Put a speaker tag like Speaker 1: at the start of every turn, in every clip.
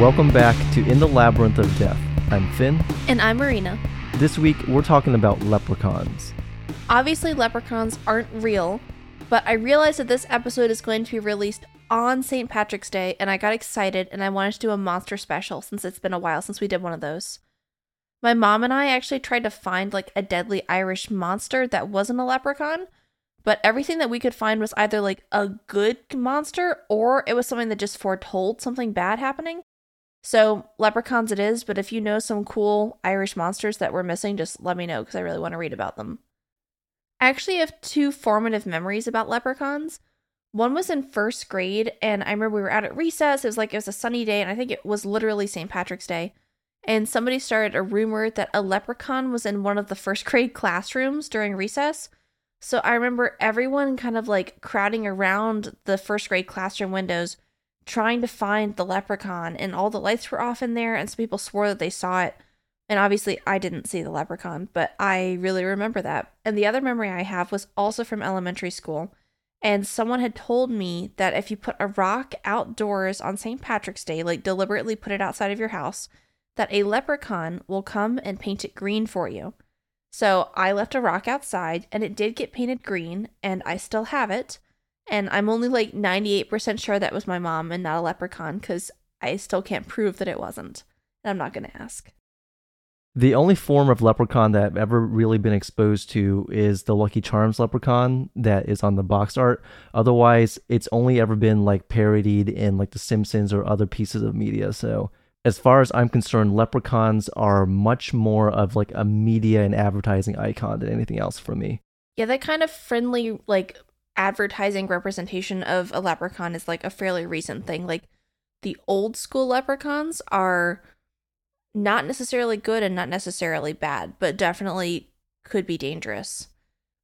Speaker 1: Welcome back to In the Labyrinth of Death. I'm Fin.
Speaker 2: And I'm Marina.
Speaker 1: This week we're talking about leprechauns.
Speaker 2: Obviously, leprechauns aren't real, but I realized that this episode is going to be released on St. Patrick's Day, and I got excited and I wanted to do a monster special since it's been a while since we did one of those. My mom and I actually tried to find like a deadly Irish monster that wasn't a leprechaun, but everything that we could find was either like a good monster or it was something that just foretold something bad happening. So, leprechauns it is, but if you know some cool Irish monsters that we're missing, just let me know because I really want to read about them. I actually have two formative memories about leprechauns. One was in first grade, and I remember we were out at recess. It was like it was a sunny day, and I think it was literally St. Patrick's Day. And somebody started a rumor that a leprechaun was in one of the first grade classrooms during recess. So I remember everyone kind of like crowding around the first grade classroom windows trying to find the leprechaun, and all the lights were off in there, and some people swore that they saw it. And obviously, I didn't see the leprechaun, but I really remember that. And the other memory I have was also from elementary school. And someone had told me that if you put a rock outdoors on St. Patrick's Day, like deliberately put it outside of your house, that a leprechaun will come and paint it green for you. So I left a rock outside and it did get painted green, and I still have it. And I'm only like 98% sure that was my mom and not a leprechaun because I still can't prove that it wasn't. And I'm not going to ask.
Speaker 1: The only form of leprechaun that I've ever really been exposed to is the Lucky Charms leprechaun that is on the box art. Otherwise, it's only ever been like parodied in like The Simpsons or other pieces of media. So, as far as I'm concerned, leprechauns are much more of like a media and advertising icon than anything else for me.
Speaker 2: Yeah, that kind of friendly, like advertising representation of a leprechaun is like a fairly recent thing. Like the old school leprechauns are not necessarily good and not necessarily bad, but definitely could be dangerous.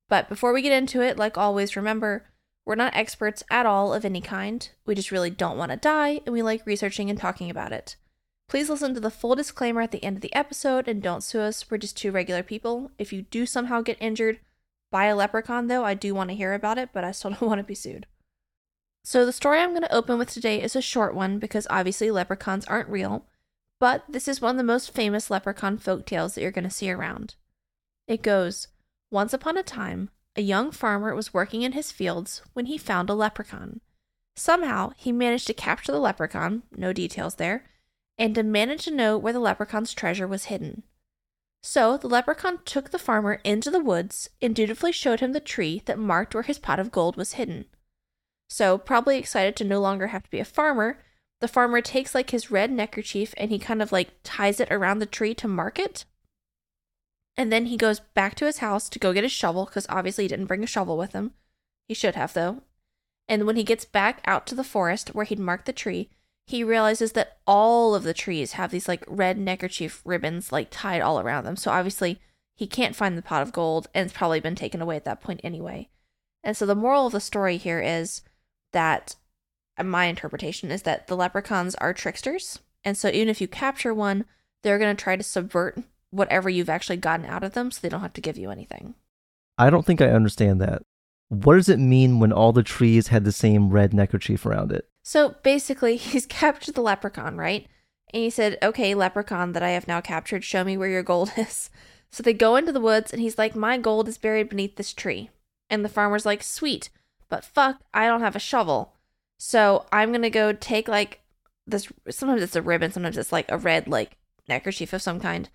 Speaker 2: But before we get into it, like always, remember we're not experts at all of any kind. We just really don't want to die, and we like researching and talking about it. Please listen to the full disclaimer at the end of the episode and don't sue us. We're just two regular people. If you do somehow get injured, by a leprechaun, though. I do want to hear about it, but I still don't want to be sued. So, the story I'm going to open with today is a short one because obviously leprechauns aren't real, but this is one of the most famous leprechaun folk tales that you're going to see around. It goes Once upon a time, a young farmer was working in his fields when he found a leprechaun. Somehow, he managed to capture the leprechaun, no details there, and to manage to know where the leprechaun's treasure was hidden. So the leprechaun took the farmer into the woods and dutifully showed him the tree that marked where his pot of gold was hidden. So, probably excited to no longer have to be a farmer, the farmer takes like his red neckerchief and he kind of like ties it around the tree to mark it. And then he goes back to his house to go get his shovel because obviously he didn't bring a shovel with him. He should have, though. And when he gets back out to the forest where he'd marked the tree, he realizes that all of the trees have these like red neckerchief ribbons like tied all around them. So obviously he can't find the pot of gold and it's probably been taken away at that point anyway. And so the moral of the story here is that uh, my interpretation is that the leprechauns are tricksters. And so even if you capture one, they're going to try to subvert whatever you've actually gotten out of them so they don't have to give you anything.
Speaker 1: I don't think I understand that. What does it mean when all the trees had the same red neckerchief around it?
Speaker 2: So basically, he's captured the leprechaun, right? And he said, Okay, leprechaun that I have now captured, show me where your gold is. So they go into the woods, and he's like, My gold is buried beneath this tree. And the farmer's like, Sweet, but fuck, I don't have a shovel. So I'm to go take like this. Sometimes it's a ribbon, sometimes it's like a red, like neckerchief of some kind.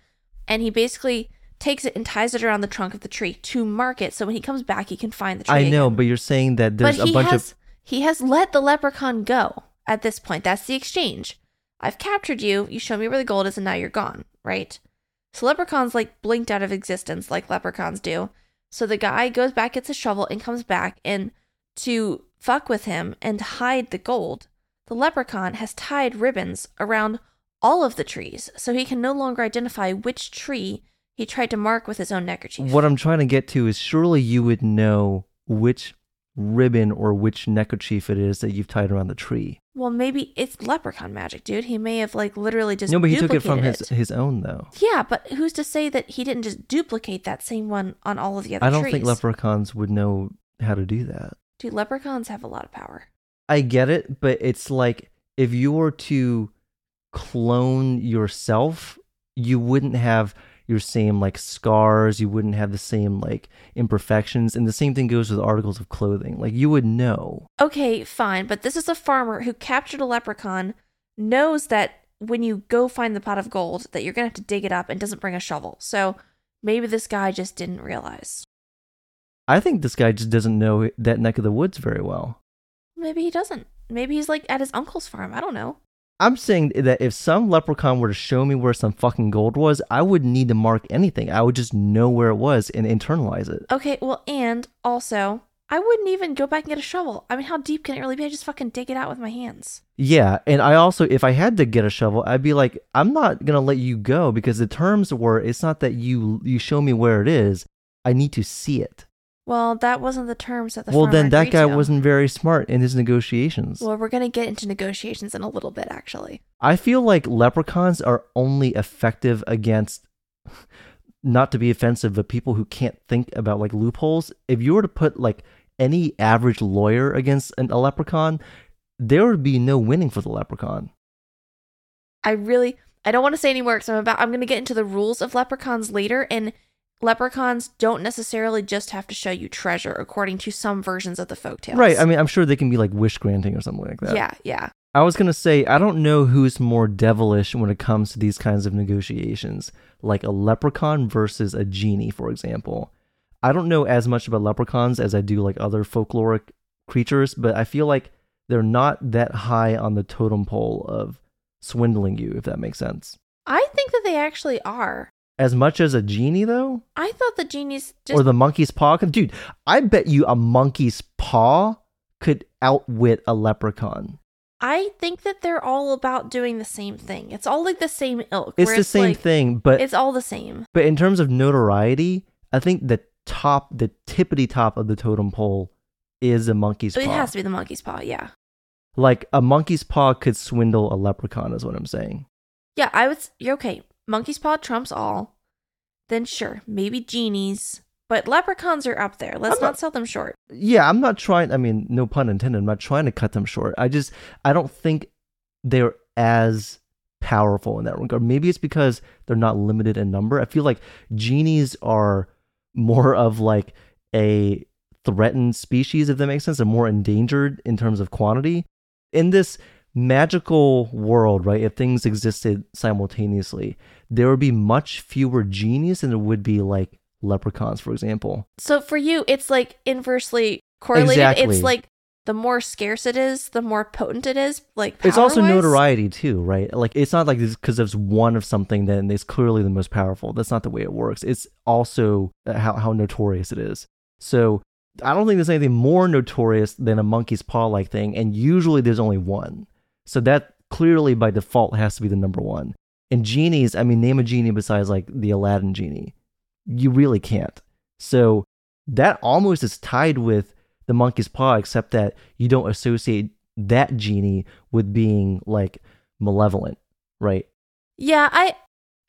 Speaker 2: And he basically takes it and ties it around the trunk of the tree to mark it so when he comes back he can find the tree.
Speaker 1: I know, but you're saying that there's
Speaker 2: but
Speaker 1: a bunch
Speaker 2: has,
Speaker 1: of
Speaker 2: he has let the leprechaun go at this point. That's the exchange. I've captured you, you show me where the gold is, and now you're gone, right? So leprechauns like blinked out of existence like leprechauns do. So the guy goes back, gets a shovel, and comes back and to fuck with him and hide the gold. The leprechaun has tied ribbons around all of the trees, so he can no longer identify which tree he tried to mark with his own neckerchief.
Speaker 1: What I'm trying to get to is surely you would know which ribbon or which neckerchief it is that you've tied around the tree.
Speaker 2: Well, maybe it's leprechaun magic, dude. He may have like literally just
Speaker 1: no, but he took it from his
Speaker 2: it.
Speaker 1: his own though.
Speaker 2: Yeah, but who's to say that he didn't just duplicate that same one on all of the other
Speaker 1: I don't
Speaker 2: trees?
Speaker 1: think leprechauns would know how to do that.
Speaker 2: Dude, leprechauns have a lot of power.
Speaker 1: I get it, but it's like if you were to clone yourself, you wouldn't have your same like scars, you wouldn't have the same like imperfections, and the same thing goes with articles of clothing. Like you would know.
Speaker 2: Okay, fine, but this is a farmer who captured a leprechaun, knows that when you go find the pot of gold that you're going to have to dig it up and doesn't bring a shovel. So maybe this guy just didn't realize.
Speaker 1: I think this guy just doesn't know that neck of the woods very well.
Speaker 2: Maybe he doesn't. Maybe he's like at his uncle's farm. I don't know.
Speaker 1: I'm saying that if some leprechaun were to show me where some fucking gold was, I wouldn't need to mark anything. I would just know where it was and internalize it.
Speaker 2: Okay, well, and also, I wouldn't even go back and get a shovel. I mean, how deep can it really be? I just fucking dig it out with my hands.
Speaker 1: Yeah, and I also, if I had to get a shovel, I'd be like, I'm not gonna let you go because the terms were, it's not that you you show me where it is. I need to see it.
Speaker 2: Well, that wasn't the terms that the
Speaker 1: well, then that guy
Speaker 2: to.
Speaker 1: wasn't very smart in his negotiations.
Speaker 2: Well, we're gonna get into negotiations in a little bit, actually.
Speaker 1: I feel like leprechauns are only effective against, not to be offensive, but people who can't think about like loopholes. If you were to put like any average lawyer against an, a leprechaun, there would be no winning for the leprechaun.
Speaker 2: I really, I don't want to say any more because I'm about, I'm gonna get into the rules of leprechauns later, and leprechauns don't necessarily just have to show you treasure, according to some versions of the folktales.
Speaker 1: Right. I mean, I'm sure they can be like wish granting or something like that.
Speaker 2: yeah, yeah.
Speaker 1: I was going to say, I don't know who's more devilish when it comes to these kinds of negotiations, like a leprechaun versus a genie, for example. I don't know as much about leprechauns as I do like other folkloric creatures, but I feel like they're not that high on the totem pole of swindling you, if that makes sense.
Speaker 2: I think that they actually are.
Speaker 1: As much as a genie, though?
Speaker 2: I thought the genies just
Speaker 1: or the monkey's paw? Dude, I bet you a monkey's paw could outwit a leprechaun.
Speaker 2: I think that they're all about doing the same thing. It's all like the same ilk.
Speaker 1: It's
Speaker 2: where
Speaker 1: the same
Speaker 2: like-
Speaker 1: thing, but
Speaker 2: It's all the same.
Speaker 1: But in terms of notoriety, I think the top, the tippity top of the totem pole is a monkey's
Speaker 2: But
Speaker 1: paw.
Speaker 2: it has to be the monkey's paw, yeah.
Speaker 1: Like a monkey's paw could swindle a leprechaun, is what I'm saying.
Speaker 2: Yeah, I would. s- You're okay. Monkey's paw trumps all. Then sure, maybe genies, but leprechauns are up there. Let's not,
Speaker 1: not-
Speaker 2: sell them short.
Speaker 1: Yeah, I'm not trying. I mean, no pun intended. I'm not trying to cut them short. I just, I don't think they're as powerful in that regard. Maybe it's because they're not limited in number. I feel like genies are more of like a threatened species, if that makes sense. They're more endangered in terms of quantity. In this magical world, right? If things existed simultaneously, there would be much fewer genies than there would be like leprechauns, for example.
Speaker 2: So for you, it's like inversely correlated.
Speaker 1: Exactly.
Speaker 2: It's like the more scarce it is, the more potent it is. Like
Speaker 1: It's also notoriety too, right? Like it's not like because there's one of something then it's clearly the most powerful. That's not the way it works. It's also uh, how how notorious it is. So I don't think there's anything more notorious than a monkey's paw like thing, and usually there's only one. So that clearly by default has to be the number one. And genies, I mean, name a genie besides like the Aladdin genie. You really can't. So that almost is tied with the monkey's paw, except that you don't associate that genie with being like malevolent, right?
Speaker 2: Yeah, I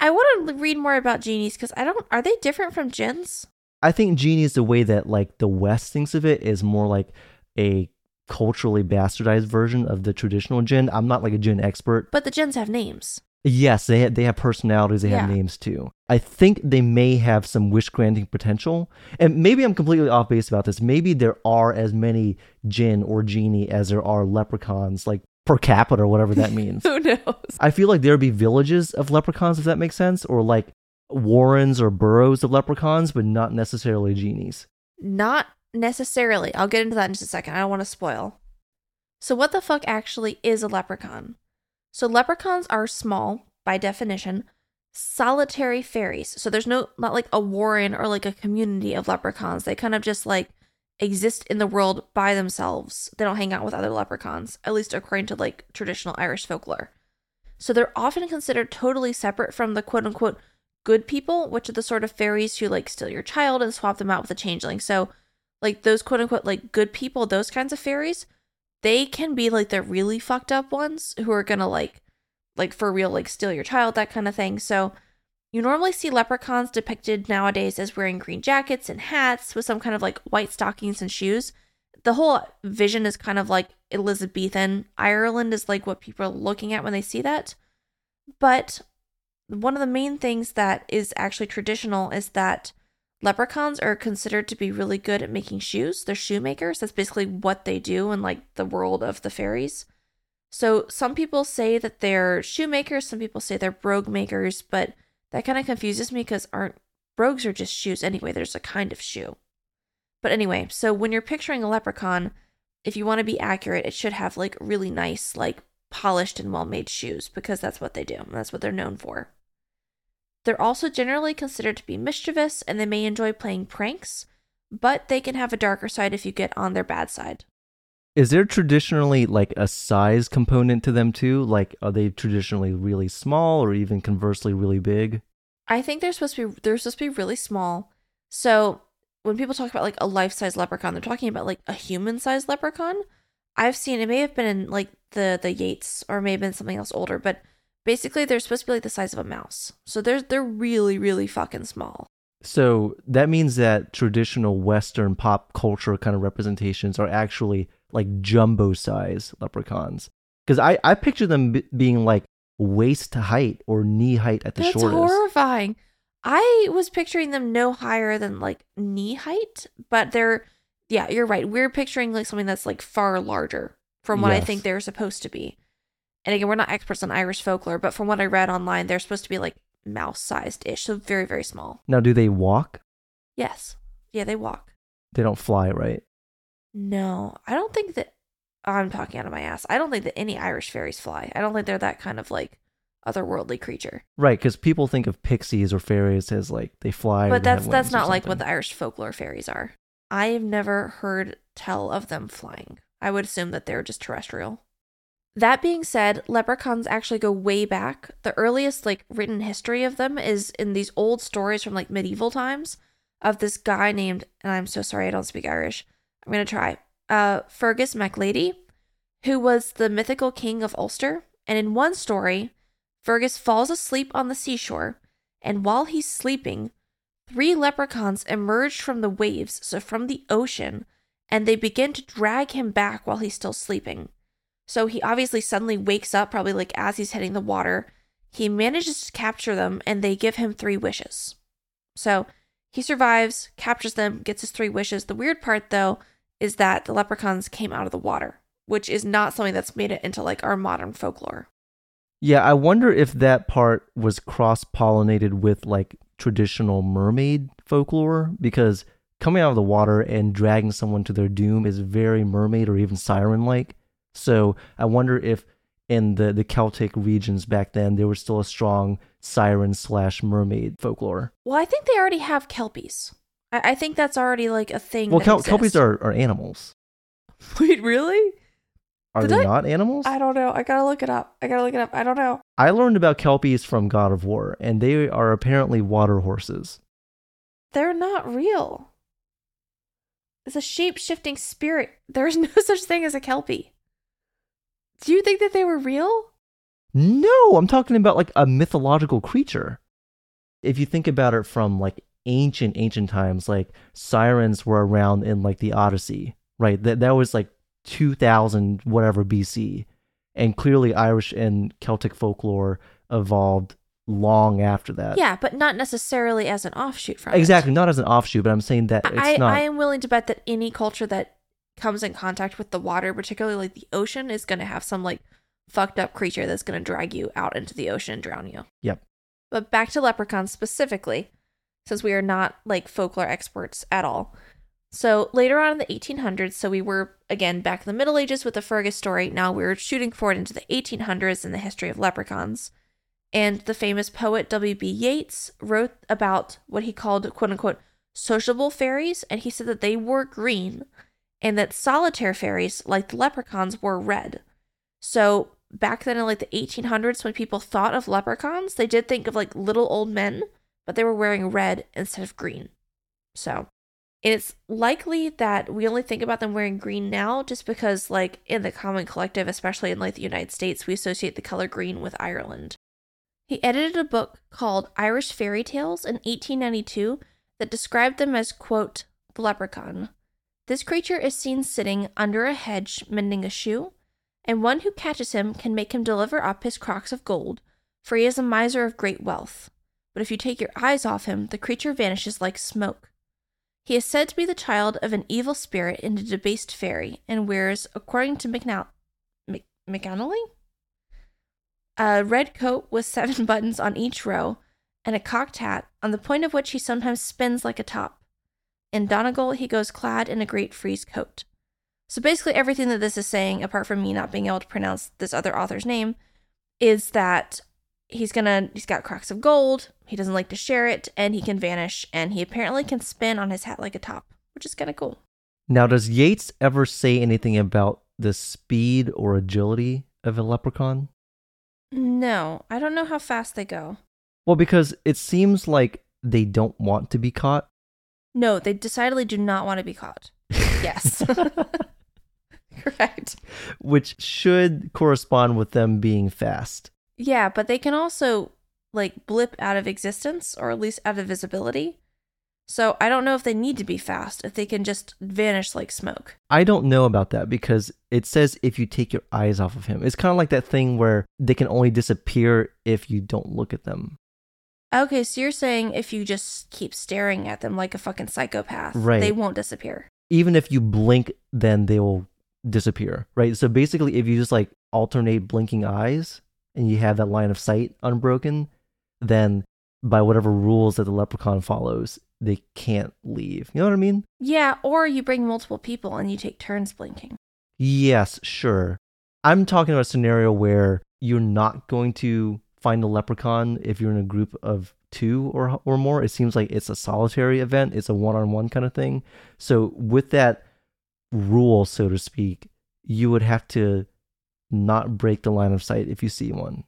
Speaker 2: I want to read more about genies because I don't. Are they different from jinns?
Speaker 1: I think genie is the way that like the West thinks of it is more like a culturally bastardized version of the traditional jinn. I'm not like a jinn expert.
Speaker 2: But the jinns have names.
Speaker 1: Yes, they have, they have personalities, they have names too. I think they may have some wish granting potential. And maybe I'm completely off base about this. Maybe there are as many jinn or genie as there are leprechauns, like per capita or whatever that means.
Speaker 2: Who knows?
Speaker 1: I feel like there'd be villages of leprechauns, if that makes sense, or like warrens or burrows of leprechauns, but not necessarily genies.
Speaker 2: Not necessarily. I'll get into that in just a second. I don't want to spoil. So, what the fuck actually is a leprechaun? So, leprechauns are small, by definition, solitary fairies. So, there's no, not like a warren or like a community of leprechauns. They kind of just like exist in the world by themselves. They don't hang out with other leprechauns, at least according to like traditional Irish folklore. So, they're often considered totally separate from the quote unquote good people, which are the sort of fairies who like steal your child and swap them out with a changeling. So, like those quote unquote like good people, those kinds of fairies, they can be like the really fucked up ones who are gonna like, like for real, like steal your child, that kind of thing. So, you normally see leprechauns depicted nowadays as wearing green jackets and hats with some kind of like white stockings and shoes. The whole vision is kind of like Elizabethan. Ireland is like what people are looking at when they see that. But one of the main things that is actually traditional is that leprechauns are considered to be really good at making shoes. They're shoemakers. That's basically what they do in like the world of the fairies. So some people say that they're shoemakers, some people say they're brogue makers, but that kind of confuses me because aren't brogues are just shoes anyway. There's a kind of shoe. But anyway, so when you're picturing a leprechaun, if you want to be accurate, it should have like really nice, like polished and well made shoes because that's what they do. That's what they're known for. They're also generally considered to be mischievous and they may enjoy playing pranks, but they can have a darker side if you get on their bad side.
Speaker 1: Is there traditionally like a size component to them too? Like, are they traditionally really small or even conversely really big?
Speaker 2: I think they're supposed to be they're supposed to be really small. So when people talk about like a life size leprechaun, they're talking about like a human sized leprechaun. I've seen it may have been in like the the Yeats or may have been something else older, but basically they're supposed to be like the size of a mouse. So they're they're really really fucking small.
Speaker 1: So that means that traditional Western pop culture kind of representations are actually like jumbo size leprechauns. Because I, I picture them b- being like waist height or knee height at the shortest.
Speaker 2: That's
Speaker 1: shortest.
Speaker 2: horrifying. I was picturing them no higher than like knee height, but they're yeah, you're right. We're picturing like something that's like far larger from what I think they're supposed to be. And again, we're not experts on Irish folklore, but from what I read online, they're supposed to be like mouse sized ish, so very, very small.
Speaker 1: Now, do they walk?
Speaker 2: Yes. Yeah, they walk.
Speaker 1: They don't fly, right?
Speaker 2: No, I don't think that I'm talking out of my ass. I don't think that any Irish fairies fly. I don't think they're that kind of like otherworldly creature.
Speaker 1: Right, because people think of pixies or fairies as like they fly.
Speaker 2: But that's that's not like what the Irish folklore fairies are. I have never heard tell of them flying. I would assume that they're just terrestrial. That being said, leprechauns actually go way back. The earliest like written history of them is in these old stories from like medieval times of this guy named and I'm so sorry I don't speak Irish. I'm going to try. Uh Fergus mac Léti, who was the mythical king of Ulster, and in one story, Fergus falls asleep on the seashore, and while he's sleeping, three leprechauns emerge from the waves, so from the ocean, and they begin to drag him back while he's still sleeping. So he obviously suddenly wakes up, probably like as he's hitting the water. He manages to capture them, and they give him three wishes. So he survives, captures them, gets his three wishes. The weird part, though, is that the leprechauns came out of the water, which is not something that's made it into like our modern folklore.
Speaker 1: Yeah, I wonder if that part was cross pollinated with like traditional mermaid folklore because coming out of the water and dragging someone to their doom is very mermaid or even siren like. So I wonder if in the, the Celtic regions back then there was still a strong siren slash mermaid folklore.
Speaker 2: Well, I think they already have kelpies. I, I think that's already like a thing.
Speaker 1: Well, Kel- kelpies are, are animals.
Speaker 2: Wait, really?
Speaker 1: Are
Speaker 2: Did
Speaker 1: they
Speaker 2: I-
Speaker 1: not animals?
Speaker 2: I don't know. I gotta look it up. I gotta look it up. I don't know.
Speaker 1: I learned about kelpies from God of War, and they are apparently water horses.
Speaker 2: They're not real. It's a shape shifting spirit. There's no such thing as a kelpie. Do you think that they were real?
Speaker 1: No, I'm talking about like a mythological creature. If you think about it from like ancient, ancient times, like sirens were around in like the Odyssey, right? That that was like 2000 whatever BC, and clearly Irish and Celtic folklore evolved long after that.
Speaker 2: Yeah, but not necessarily as an offshoot from it.
Speaker 1: exactly. Not as an offshoot, but I'm saying that it's
Speaker 2: I,
Speaker 1: not.
Speaker 2: I am willing to bet that any culture that comes in contact with the water, particularly like the ocean, is going to have some like fucked up creature that's going to drag you out into the ocean and drown you.
Speaker 1: Yep.
Speaker 2: But back to leprechauns specifically, since we are not like folklore experts at all. So later on in the 1800s, so we were again back in the Middle Ages with the Fergus story. Now we're shooting forward into the 1800s in the history of leprechauns. And the famous poet W.B. Yeats wrote about what he called quote unquote sociable fairies. And he said that they wore green and that solitaire fairies, like the leprechauns, were red. So back then in like the 1800s, when people thought of leprechauns, they did think of like little old men, but they were wearing red instead of green. So it's likely that we only think about them wearing green now just because, like, in the common collective, especially in like the United States, we associate the color green with Ireland. He edited a book called Irish Fairy Tales in 1892 that described them as, quote, the leprechaun. This creature is seen sitting under a hedge mending a shoe, and one who catches him can make him deliver up his crocks of gold, for he is a miser of great wealth. But if you take your eyes off him, the creature vanishes like smoke. He is said to be the child of an evil spirit and a debased fairy, and wears, according to McNal- Mc- McAnally, a red coat with seven buttons on each row, and a cocked hat, on the point of which he sometimes spins like a top. In Donegal, he goes clad in a great frieze coat. So basically, everything that this is saying, apart from me not being able to pronounce this other author's name, is that he's gonna he's got cracks of gold. He doesn't like to share it, and he can vanish. And he apparently can spin on his hat like a top, which is kind of cool.
Speaker 1: Now, does Yeats ever say anything about the speed or agility of a leprechaun?
Speaker 2: No, I don't know how fast they go.
Speaker 1: Well, because it seems like they don't want to be caught.
Speaker 2: No, they decidedly do not want to be caught. Yes. Correct.
Speaker 1: which should correspond with them being fast.
Speaker 2: Yeah, but they can also like blip out of existence or at least out of visibility. So I don't know if they need to be fast, if they can just vanish like smoke.
Speaker 1: I don't know about that because it says if you take your eyes off of him. It's kind of like that thing where they can only disappear if you don't look at them.
Speaker 2: Okay, so you're saying if you just keep staring at them like a fucking psychopath,
Speaker 1: Right.
Speaker 2: they won't disappear.
Speaker 1: Even if you blink, then they will disappear, right? So basically, if you just like alternate blinking eyes and you have that line of sight unbroken, then by whatever rules that the leprechaun follows, they can't leave. You know what I mean?
Speaker 2: Yeah, or you bring multiple people and you take turns blinking.
Speaker 1: Yes, sure. I'm talking about a scenario where you're not going to find a leprechaun if you're in a group of two or or more. It seems like it's a solitary event. It's a one-on-one kind of thing. So with that rule, so to speak, you would have to not break the line of sight if you see one.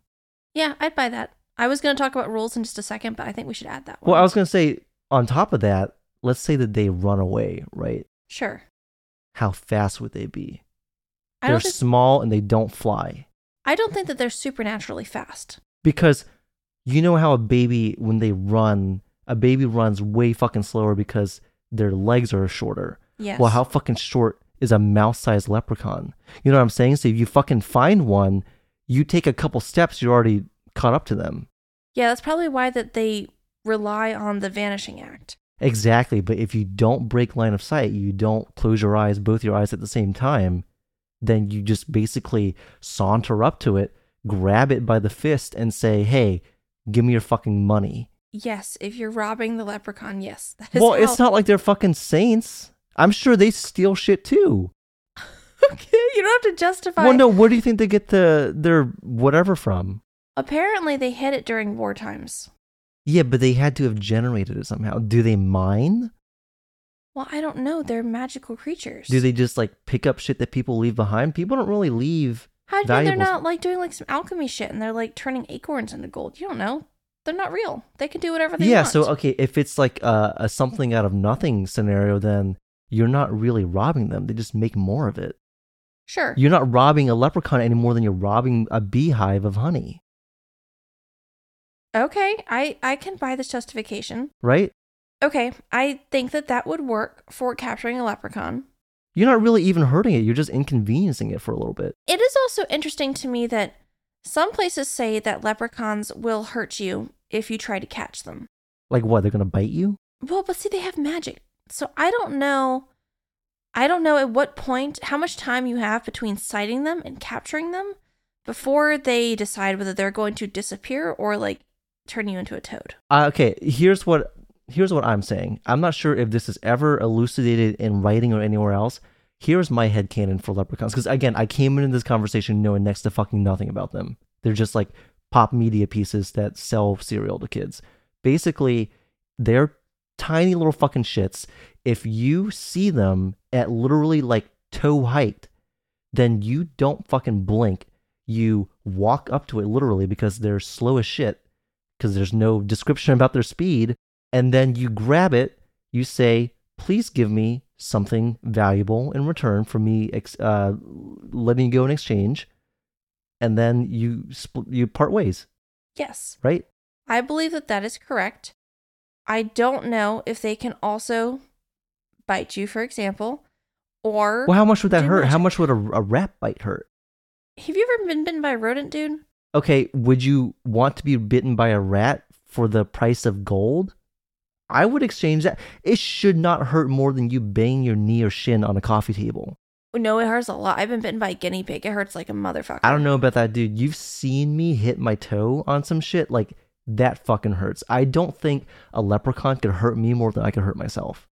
Speaker 2: Yeah, I'd buy that. I was going to talk about rules in just a second, but I think we should add that one.
Speaker 1: Well, I was going to say on top of that, let's say that they run away, right?
Speaker 2: Sure.
Speaker 1: How fast would they be? They're
Speaker 2: think,
Speaker 1: small and they don't fly.
Speaker 2: I don't think that they're supernaturally fast.
Speaker 1: Because you know how a baby when they run a baby runs way fucking slower because their legs are shorter
Speaker 2: Yes.
Speaker 1: well how fucking short is a mouse-sized leprechaun you know what i'm saying so if you fucking find one you take a couple steps you're already caught up to them
Speaker 2: Yeah, that's probably why that they rely on the vanishing act.
Speaker 1: exactly but if you don't break line of sight you don't close your eyes both your eyes at the same time then you just basically saunter up to it grab it by the fist and say hey give me your fucking money
Speaker 2: Yes, if you're robbing the leprechaun, yes. That is
Speaker 1: Well,
Speaker 2: how-
Speaker 1: it's not like they're fucking saints. I'm sure they steal shit too.
Speaker 2: okay. You don't have to justify.
Speaker 1: Well, no, where do you think they get the their whatever from?
Speaker 2: Apparently, they hid it during war times.
Speaker 1: Yeah, but they had to have generated it somehow. Do they mine?
Speaker 2: Well, I don't know. They're magical creatures.
Speaker 1: Do they just like pick up shit that people leave behind? People don't really leave.
Speaker 2: How do you think they're not like doing like some alchemy shit and they're like turning acorns into gold? You don't know. They're not real. They can do whatever they
Speaker 1: yeah,
Speaker 2: want.
Speaker 1: Yeah, so okay, if it's like a, a something out of nothing scenario, then you're not really robbing them. They just make more of it.
Speaker 2: sure.
Speaker 1: You're not robbing a leprechaun any more than you're robbing a beehive of honey,
Speaker 2: Okay, I I can buy this justification.
Speaker 1: right?
Speaker 2: Okay, I think that that would work for capturing a leprechaun.
Speaker 1: You're not really even hurting it. You're just inconveniencing it for a little bit.
Speaker 2: It is also interesting to me that some places say that leprechauns will hurt you if you try to catch them.
Speaker 1: Like what? They're gonna bite you?
Speaker 2: Well, but see, they have magic. So I don't know. I don't know at what point, how much time you have between sighting them and capturing them before they decide whether they're going to disappear or like turn you into a toad.
Speaker 1: Uh, okay, here's what here's what I'm saying. I'm not sure if this is ever elucidated in writing or anywhere else. Here's my headcanon for leprechauns. Because again, I came into this conversation knowing next to fucking nothing about them. They're just like pop media pieces that sell cereal to kids. Basically, they're tiny little fucking shits. If you see them at literally like toe height, then you don't fucking blink. You walk up to it literally because they're slow as shit because there's no description about their speed. And then you grab it, you say, please give me something valuable in return for me ex- uh, letting you go in exchange. And then you split, you part ways,
Speaker 2: Yes,
Speaker 1: right?
Speaker 2: I believe that that is correct. I don't know if they can also bite you, for example, or
Speaker 1: Well, how much would that hurt? How much would a, a rat bite hurt?
Speaker 2: have you ever been bitten by a rodent, dude?
Speaker 1: Okay, would you want to be bitten by a rat for the price of gold? I would exchange that. It should not hurt more than you bang your knee or shin on a coffee table.
Speaker 2: No, it hurts a lot. I've been bitten by a guinea pig. It hurts like a motherfucker.
Speaker 1: I don't know about that, dude. You've seen me hit my toe on some shit. Like, that fucking hurts. I don't think a leprechaun could hurt me more than I could hurt myself.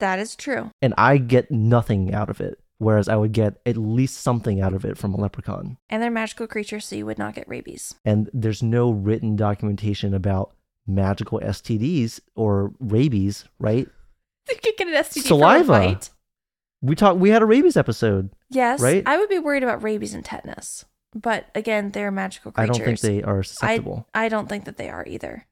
Speaker 2: That is true.
Speaker 1: And I get nothing out of it, whereas I would get at least something out of it from a leprechaun.
Speaker 2: And they're magical creatures, so you would not get rabies.
Speaker 1: And there's no written documentation about magical STDs or rabies, right?
Speaker 2: You could get an STD
Speaker 1: Saliva.
Speaker 2: from a bite.
Speaker 1: We talked. We had a rabies episode.
Speaker 2: Yes,
Speaker 1: Right?
Speaker 2: I would be worried about rabies and tetanus, but again, they're magical creatures.
Speaker 1: I don't think they are susceptible.
Speaker 2: I don't think that they are either.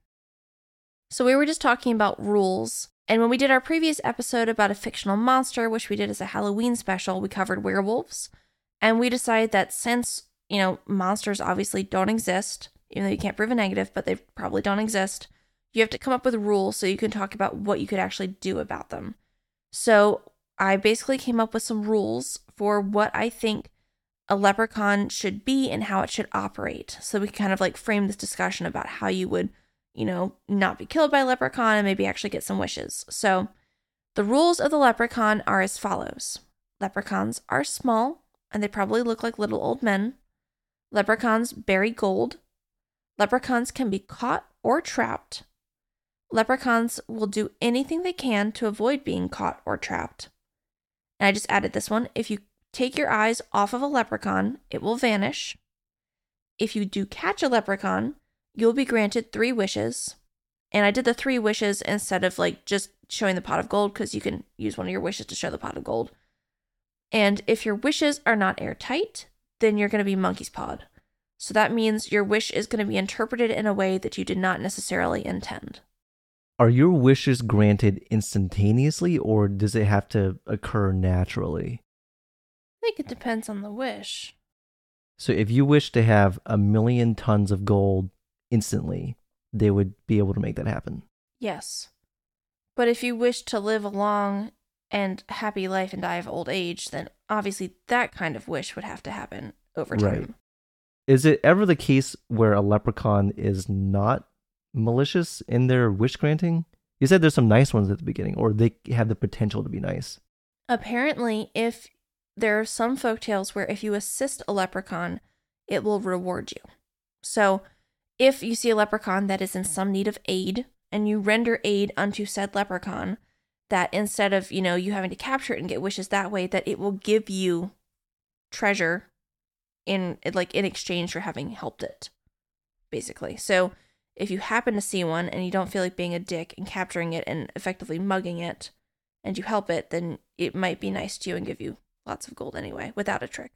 Speaker 2: So we were just talking about rules, and when we did our previous episode about a fictional monster, which we did as a Halloween special, we covered werewolves, and we decided that since you know monsters obviously don't exist, even though you can't prove a negative, but they probably don't exist, you have to come up with rules so you can talk about what you could actually do about them. So I basically came up with some rules for what I think a leprechaun should be and how it should operate. So we can kind of like frame this discussion about how you would, you know, not be killed by a leprechaun and maybe actually get some wishes. So the rules of the leprechaun are as follows Leprechauns are small and they probably look like little old men. Leprechauns bury gold. Leprechauns can be caught or trapped. Leprechauns will do anything they can to avoid being caught or trapped. And I just added this one. If you take your eyes off of a leprechaun, it will vanish. If you do catch a leprechaun, you'll be granted three wishes. And I did the three wishes instead of like just showing the pot of gold because you can use one of your wishes to show the pot of gold. And if your wishes are not airtight, then you're going to be monkey's pod. So that means your wish is going to be interpreted in a way that you did not necessarily intend.
Speaker 1: Are your wishes granted instantaneously, or does it have to occur naturally?
Speaker 2: I think it depends on the wish.
Speaker 1: So if you wish to have a million tons of gold instantly, they would be able to make that happen.
Speaker 2: Yes. But if you wish to live a long and happy life and die of old age, then obviously that kind of wish would have to happen over time.
Speaker 1: Right. Is it ever the case where a leprechaun is not malicious in their wish granting? You said there's some nice ones at the beginning, or they have the potential to be nice.
Speaker 2: Apparently, if there are some folktales where if you assist a leprechaun, it will reward you. So, if you see a leprechaun that is in some need of aid and you render aid unto said leprechaun, that instead of, you know, you having to capture it and get wishes that way, that it will give you treasure in like in exchange for having helped it. Basically. So, if you happen to see one and you don't feel like being a dick and capturing it and effectively mugging it and you help it, then it might be nice to you and give you lots of gold anyway without a trick.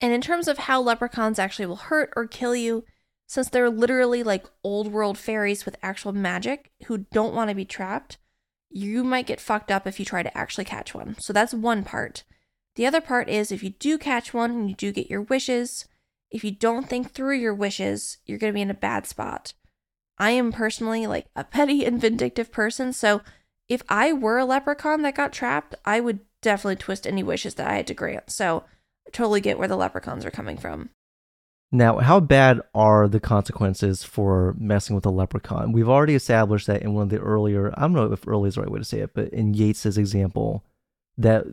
Speaker 2: And in terms of how leprechauns actually will hurt or kill you, since they're literally like old world fairies with actual magic who don't want to be trapped, you might get fucked up if you try to actually catch one. So that's one part. The other part is if you do catch one and you do get your wishes, if you don't think through your wishes, you're going to be in a bad spot. I am personally like a petty and vindictive person, so if I were a leprechaun that got trapped, I would definitely twist any wishes that I had to grant. So I totally get where the leprechauns are coming from.
Speaker 1: Now, how bad are the consequences for messing with a leprechaun? We've already established that in one of the earlier, I don't know if early is the right way to say it, but in Yeats's example, that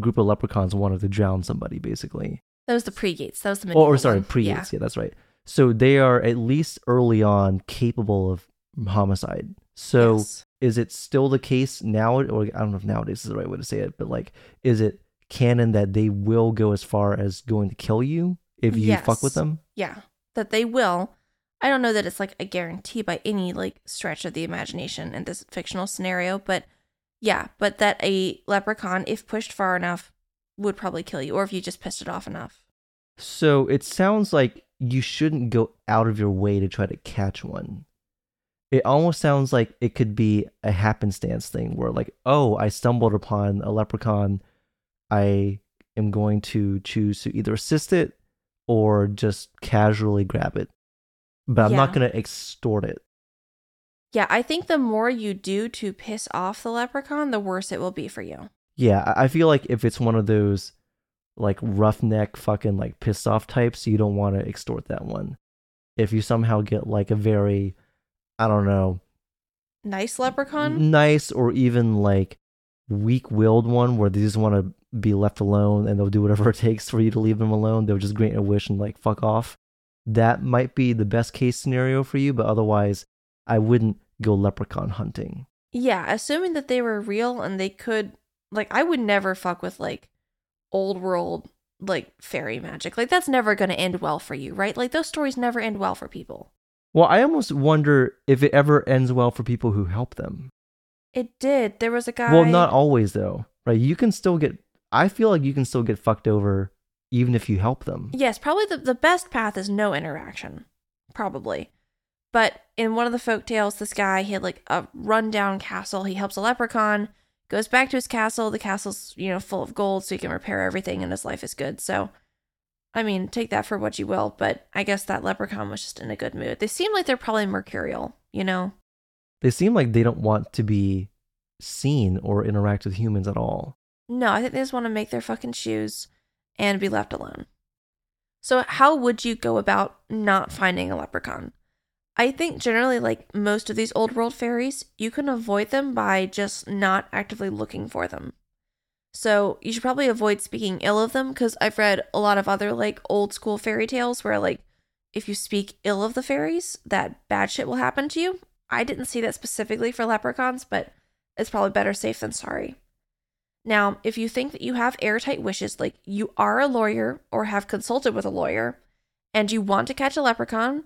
Speaker 1: group of leprechauns wanted to drown somebody, basically.
Speaker 2: That was the pre Yeats. That was the
Speaker 1: Oh, or
Speaker 2: medieval
Speaker 1: sorry, pre
Speaker 2: Yeah.
Speaker 1: Yeah, that's right. So they are at least early on capable of homicide. So
Speaker 2: Yes.
Speaker 1: is it still the case now, or I don't know if nowadays is the right way to say it, but like, is it canon that they will go as far as going to kill you if you fuck with them?
Speaker 2: Yeah, that they will. I don't know that it's like a guarantee by any like stretch of the imagination in this fictional scenario, but yeah, but that a leprechaun, if pushed far enough, would probably kill you, or if you just pissed it off enough.
Speaker 1: So it sounds like you shouldn't go out of your way to try to catch one. It almost sounds like it could be a happenstance thing where, like, oh, I stumbled upon a leprechaun. I am going to choose to either assist it or just casually grab it. But I'm not going to extort it.
Speaker 2: Yeah, I think the more you do to piss off the leprechaun, the worse it will be for you.
Speaker 1: Yeah, I feel like if it's one of those like roughneck fucking like pissed off types, you don't want to extort that one. if you somehow get like a very, I don't know,
Speaker 2: Nice leprechaun.
Speaker 1: nice or even like weak-willed one where they just want to be left alone and they'll do whatever it takes for you to leave them alone. They'll just grant a wish and like fuck off. That might be the best case scenario for you, but otherwise, I wouldn't go leprechaun hunting.
Speaker 2: Yeah, assuming that they were real and they could like I would never fuck with like old world like fairy magic. Like that's never going to end well for you, right? Like those stories never end well for people.
Speaker 1: Well, I almost wonder if it ever ends well for people who help them.
Speaker 2: It did. There was a guy
Speaker 1: Well, not always though, right? You can still get. I feel like you can still get fucked over even if you help them.
Speaker 2: Yes, probably the, the best path is no interaction. Probably. But in one of the folk tales, this guy he had like a rundown castle. He helps a leprechaun, goes back to his castle. The castle's, you know, full of gold, so he can repair everything and his life is good. So I mean, take that for what you will, but I guess that leprechaun was just in a good mood. They seem like they're probably mercurial, you know?
Speaker 1: They seem like they don't want to be seen or interact with humans at all.
Speaker 2: No, I think they just want to make their fucking shoes and be left alone. So, how would you go about not finding a leprechaun? I think generally, like most of these old world fairies, you can avoid them by just not actively looking for them. So, you should probably avoid speaking ill of them because I've read a lot of other like old school fairy tales where, like, if you speak ill of the fairies, that bad shit will happen to you. I didn't see that specifically for leprechauns, but it's probably better safe than sorry. Now, if you think that you have airtight wishes, like you are a lawyer or have consulted with a lawyer, and you want to catch a leprechaun,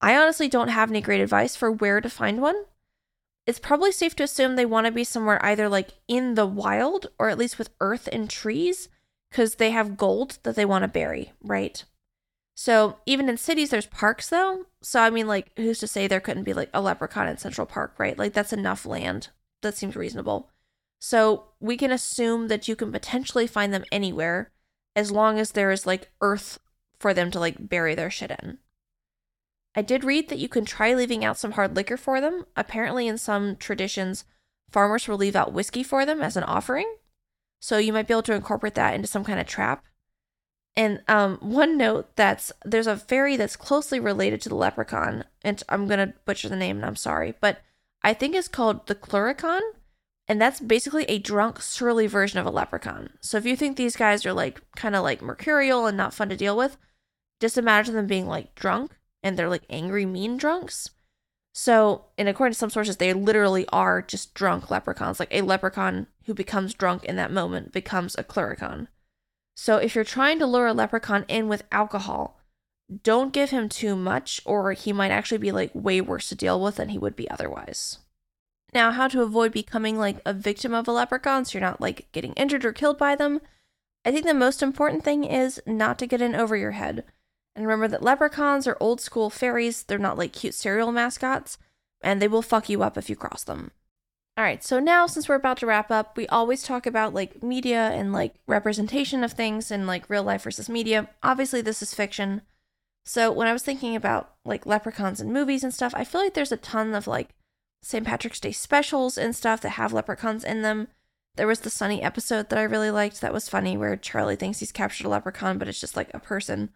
Speaker 2: I honestly don't have any great advice for where to find one. It's probably safe to assume they want to be somewhere either like in the wild or at least with earth and trees, because they have gold that they want to bury, right? So even in cities, there's parks though. So I mean, like, who's to say there couldn't be like a leprechaun in Central Park, right? Like, that's enough land. That seems reasonable. So we can assume that you can potentially find them anywhere as long as there is like earth for them to like bury their shit in. I did read that you can try leaving out some hard liquor for them. Apparently, in some traditions, farmers will leave out whiskey for them as an offering. So you might be able to incorporate that into some kind of trap. And um, one note that's there's a fairy that's closely related to the leprechaun, and I'm gonna butcher the name, and I'm sorry, but I think it's called the Clurichaun, and that's basically a drunk, surly version of a leprechaun. So if you think these guys are like kind of like mercurial and not fun to deal with, just imagine them being like drunk and they're like angry, mean drunks. So, and according to some sources, they literally are just drunk leprechauns. Like a leprechaun who becomes drunk in that moment becomes a Clurichaun. So if you're trying to lure a leprechaun in with alcohol, don't give him too much, or he might actually be like way worse to deal with than he would be otherwise. Now, how to avoid becoming like a victim of a leprechaun so you're not like getting injured or killed by them? I think the most important thing is not to get in over your head. And remember that leprechauns are old school fairies, they're not like cute cereal mascots, and they will fuck you up if you cross them. All right, so now since we're about to wrap up, we always talk about like media and like representation of things and like real life versus media. Obviously, this is fiction. So when I was thinking about like leprechauns and movies and stuff, I feel like there's a ton of like St. Patrick's Day specials and stuff that have leprechauns in them. There was the Sunny episode that I really liked that was funny where Charlie thinks he's captured a leprechaun, but it's just like a person.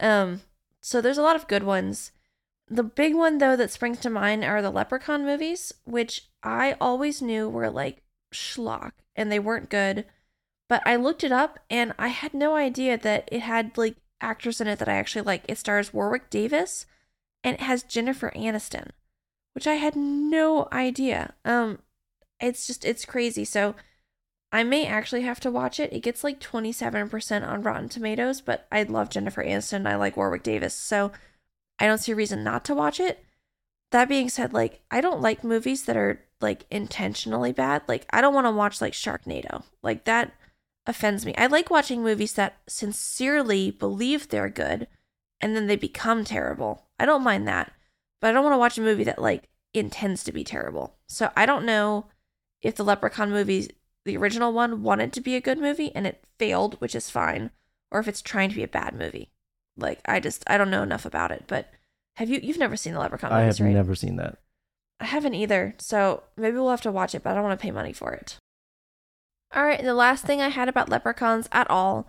Speaker 2: Um, so there's a lot of good ones. The big one though that springs to mind are the leprechaun movies, which I always knew were like schlock and they weren't good. But I looked it up and I had no idea that it had like actors in it that I actually like. It stars Warwick Davis and it has Jennifer Aniston, which I had no idea. Um it's just it's crazy. So I may actually have to watch it. It gets like 27% on Rotten Tomatoes, but I love Jennifer Aniston. I like Warwick Davis. So I don't see a reason not to watch it. That being said, like, I don't like movies that are like intentionally bad. Like, I don't want to watch like Sharknado. Like, that offends me. I like watching movies that sincerely believe they're good and then they become terrible. I don't mind that. But I don't want to watch a movie that like intends to be terrible. So I don't know if the Leprechaun movie, the original one, wanted to be a good movie and it failed, which is fine, or if it's trying to be a bad movie. Like I just I don't know enough about it. But have you you've never seen the Leprechaun movie?
Speaker 1: I
Speaker 2: movies,
Speaker 1: have
Speaker 2: right?
Speaker 1: never seen that.
Speaker 2: I haven't either. So maybe we'll have to watch it, but I don't want to pay money for it. All right, and the last thing I had about leprechauns at all,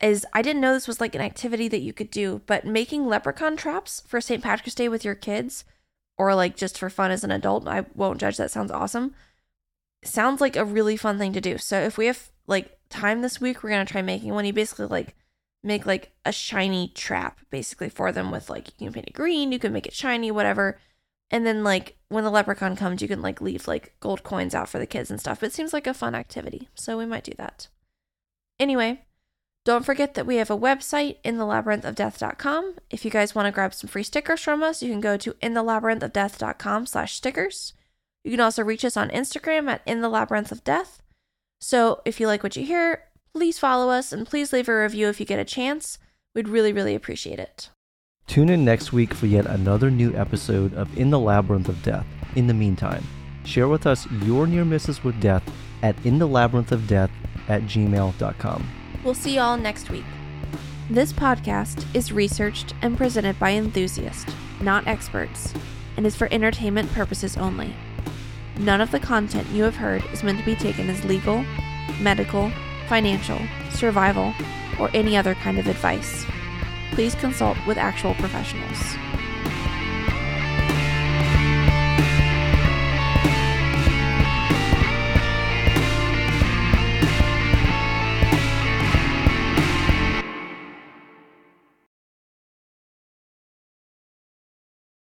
Speaker 2: is I didn't know this was like an activity that you could do, but making leprechaun traps for St. Patrick's Day with your kids or like just for fun as an adult, I won't judge. That sounds awesome. Sounds like a really fun thing to do. So if we have like time this week, we're to try making one. You basically like make like a shiny trap basically for them with like you can paint it green, you can make it shiny, whatever. And then like when the leprechaun comes, you can like leave like gold coins out for the kids and stuff. It seems like a fun activity. So we might do that. Anyway, don't forget that we have a website, inthelabyrinthofdeath.com. If you guys want to grab some free stickers from us, you can go to inthelabyrinthofdeath.com slash stickers. You can also reach us on Instagram at inthelabyrinthofdeath. So if you like what you hear, please follow us and please leave a review if you get a chance. We'd really, really appreciate it.
Speaker 1: Tune in next week for yet another new episode of In the Labyrinth of Death. In the meantime, share with us your near misses with death at inthelabyrinthofdeath at gmail.com.
Speaker 2: We'll see y'all next week. This podcast is researched and presented by enthusiasts, not experts, and is for entertainment purposes only. None of the content you have heard is meant to be taken as legal, medical, financial, survival, or any other kind of advice. Please consult with actual professionals.